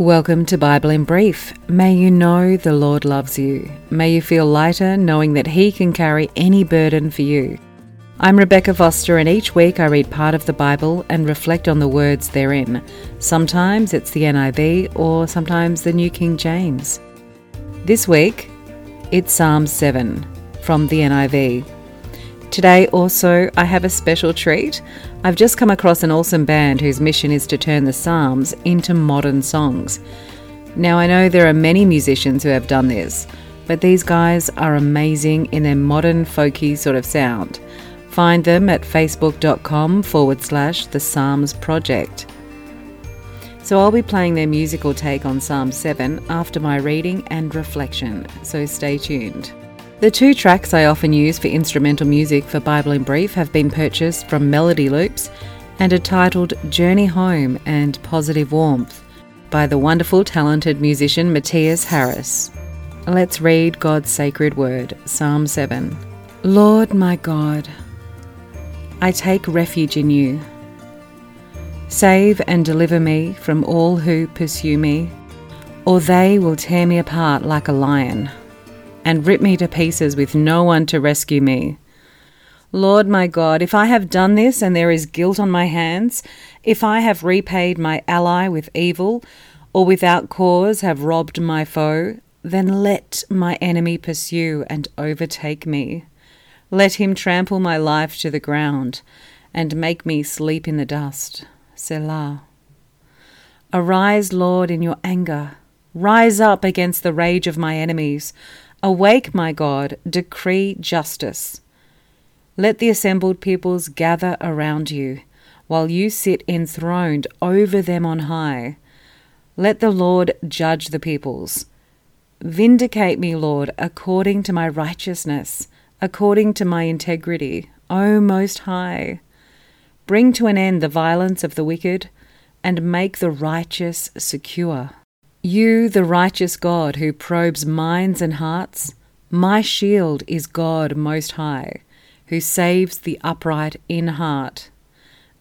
Welcome to Bible in Brief. May you know the Lord loves you. May you feel lighter knowing that He can carry any burden for you. I'm Rebecca Foster, and each week I read part of the Bible and reflect on the words therein. Sometimes it's the NIV or sometimes the New King James. This week, it's Psalm 7 from the NIV. Today, also, I have a special treat. I've just come across an awesome band whose mission is to turn the Psalms into modern songs. Now, I know there are many musicians who have done this, but these guys are amazing in their modern folky sort of sound. Find them at facebook.com forward slash the Psalms Project. So I'll be playing their musical take on Psalm 7 after my reading and reflection, so stay tuned. The two tracks I often use for instrumental music for Bible in Brief have been purchased from Melody Loops and are titled Journey Home and Positive Warmth by the wonderful, talented musician Matthias Harris. Let's read God's sacred word, Psalm 7. Lord my God, I take refuge in you. Save and deliver me from all who pursue me, or they will tear me apart like a lion and rip me to pieces with no one to rescue me. Lord my God, if I have done this and there is guilt on my hands, if I have repaid my ally with evil, or without cause have robbed my foe, then let my enemy pursue and overtake me. Let him trample my life to the ground and make me sleep in the dust. Selah. Arise, Lord, in your anger. Rise up against the rage of my enemies. Awake, my God, decree justice. Let the assembled peoples gather around you, while you sit enthroned over them on high. Let the Lord judge the peoples. Vindicate me, Lord, according to my righteousness, according to my integrity, O Most High. Bring to an end the violence of the wicked, and make the righteous secure. You, the righteous God who probes minds and hearts, my shield is God Most High, who saves the upright in heart.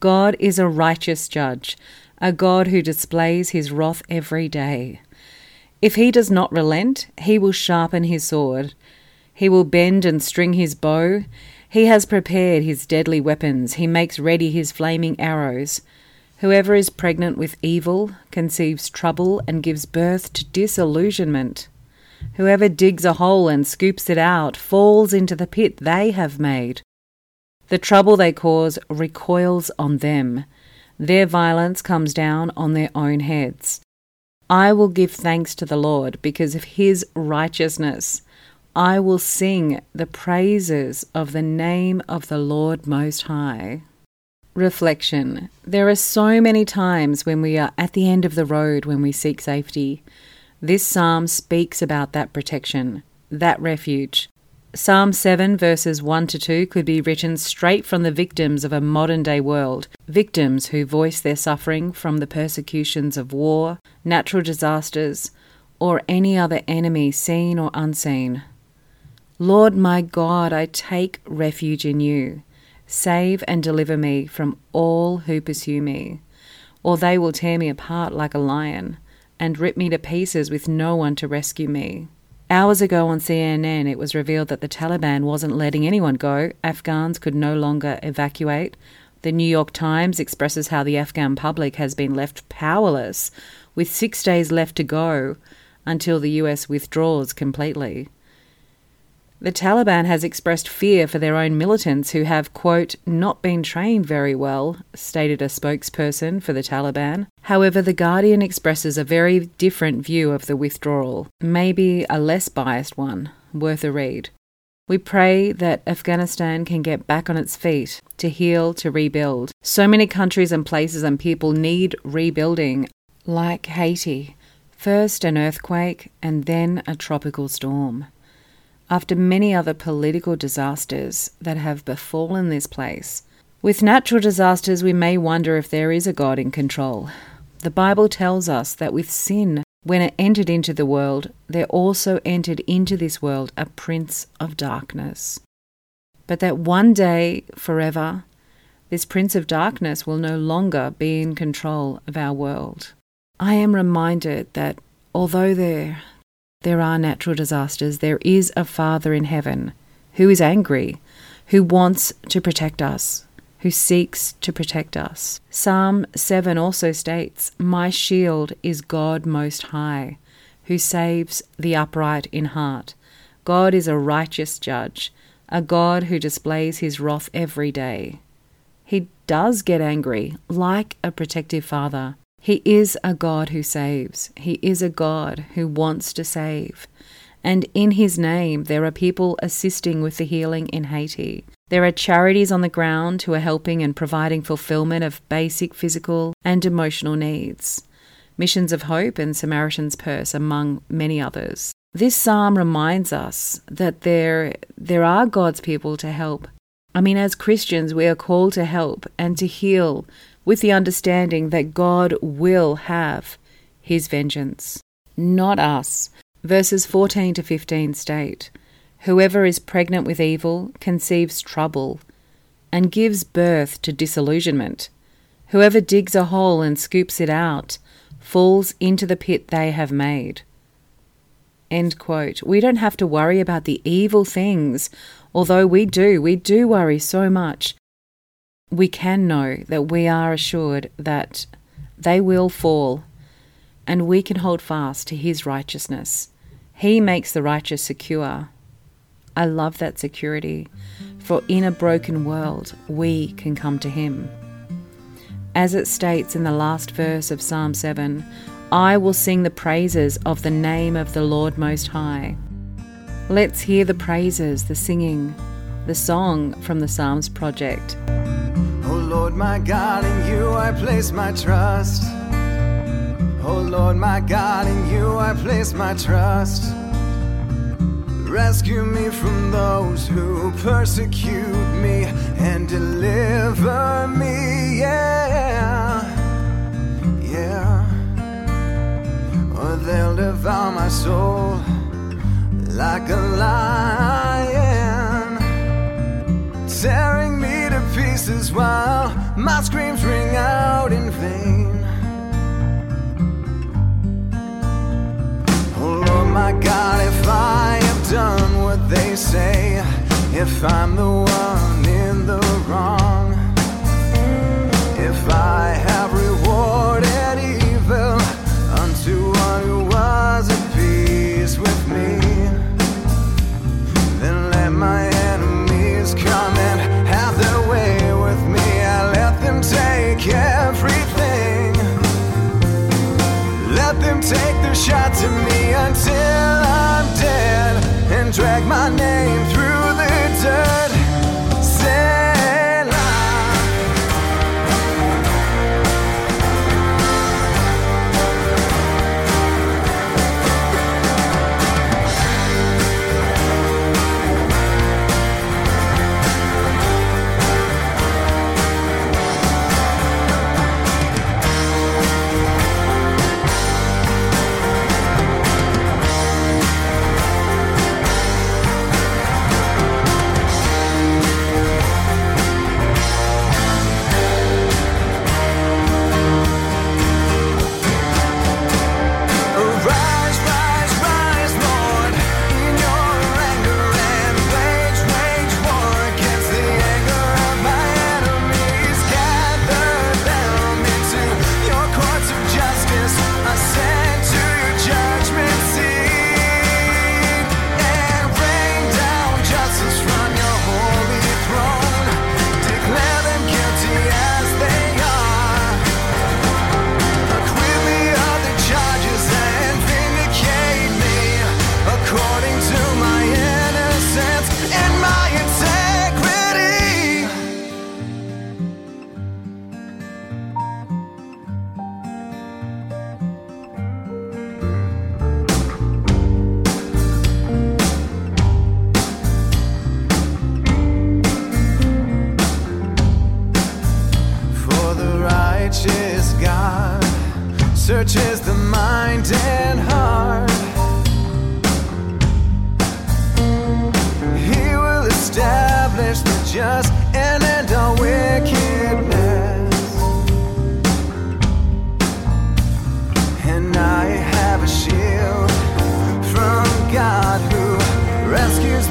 God is a righteous judge, a God who displays his wrath every day. If he does not relent, he will sharpen his sword. He will bend and string his bow. He has prepared his deadly weapons. He makes ready his flaming arrows. Whoever is pregnant with evil conceives trouble and gives birth to disillusionment. Whoever digs a hole and scoops it out falls into the pit they have made. The trouble they cause recoils on them. Their violence comes down on their own heads. I will give thanks to the Lord because of his righteousness. I will sing the praises of the name of the Lord Most High. Reflection. There are so many times when we are at the end of the road when we seek safety. This psalm speaks about that protection, that refuge. Psalm 7, verses 1 to 2, could be written straight from the victims of a modern day world, victims who voice their suffering from the persecutions of war, natural disasters, or any other enemy, seen or unseen. Lord my God, I take refuge in you. Save and deliver me from all who pursue me, or they will tear me apart like a lion and rip me to pieces with no one to rescue me. Hours ago on CNN, it was revealed that the Taliban wasn't letting anyone go. Afghans could no longer evacuate. The New York Times expresses how the Afghan public has been left powerless, with six days left to go until the US withdraws completely. The Taliban has expressed fear for their own militants who have, quote, not been trained very well, stated a spokesperson for the Taliban. However, The Guardian expresses a very different view of the withdrawal, maybe a less biased one, worth a read. We pray that Afghanistan can get back on its feet, to heal, to rebuild. So many countries and places and people need rebuilding, like Haiti. First an earthquake and then a tropical storm after many other political disasters that have befallen this place. With natural disasters, we may wonder if there is a God in control. The Bible tells us that with sin, when it entered into the world, there also entered into this world a prince of darkness. But that one day, forever, this prince of darkness will no longer be in control of our world. I am reminded that although there there are natural disasters, there is a Father in heaven who is angry, who wants to protect us, who seeks to protect us. Psalm 7 also states, My shield is God Most High, who saves the upright in heart. God is a righteous judge, a God who displays his wrath every day. He does get angry, like a protective father. He is a God who saves. He is a God who wants to save. And in His name, there are people assisting with the healing in Haiti. There are charities on the ground who are helping and providing fulfillment of basic physical and emotional needs. Missions of Hope and Samaritan's Purse, among many others. This psalm reminds us that there, there are God's people to help. I mean, as Christians, we are called to help and to heal with the understanding that God will have his vengeance, not us. Verses 14 to 15 state Whoever is pregnant with evil conceives trouble and gives birth to disillusionment. Whoever digs a hole and scoops it out falls into the pit they have made. End quote. We don't have to worry about the evil things, although we do. We do worry so much we can know that we are assured that they will fall, and we can hold fast to His righteousness. He makes the righteous secure. I love that security, for in a broken world, we can come to Him. As it states in the last verse of Psalm 7, I will sing the praises of the name of the Lord Most High. Let's hear the praises, the singing, the song from the Psalms Project. Oh Lord my God, in you I place my trust. Oh Lord my God, in you I place my trust. Rescue me from those who persecute me and deliver me, yeah. They'll devour my soul like a lion, tearing me to pieces while my screams ring out in vain. Oh Lord, my God, if I have done what they say, if I'm the one in the wrong, if I have drag my name God searches the mind and heart. He will establish the just and end all wickedness. And I have a shield from God who rescues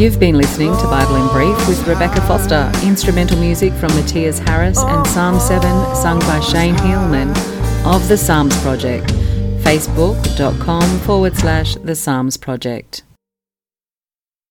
You've been listening to Bible in Brief with Rebecca Foster. Instrumental music from Matthias Harris and Psalm 7 sung by Shane Heilman of the Psalms Project. Facebook.com forward slash The Psalms Project.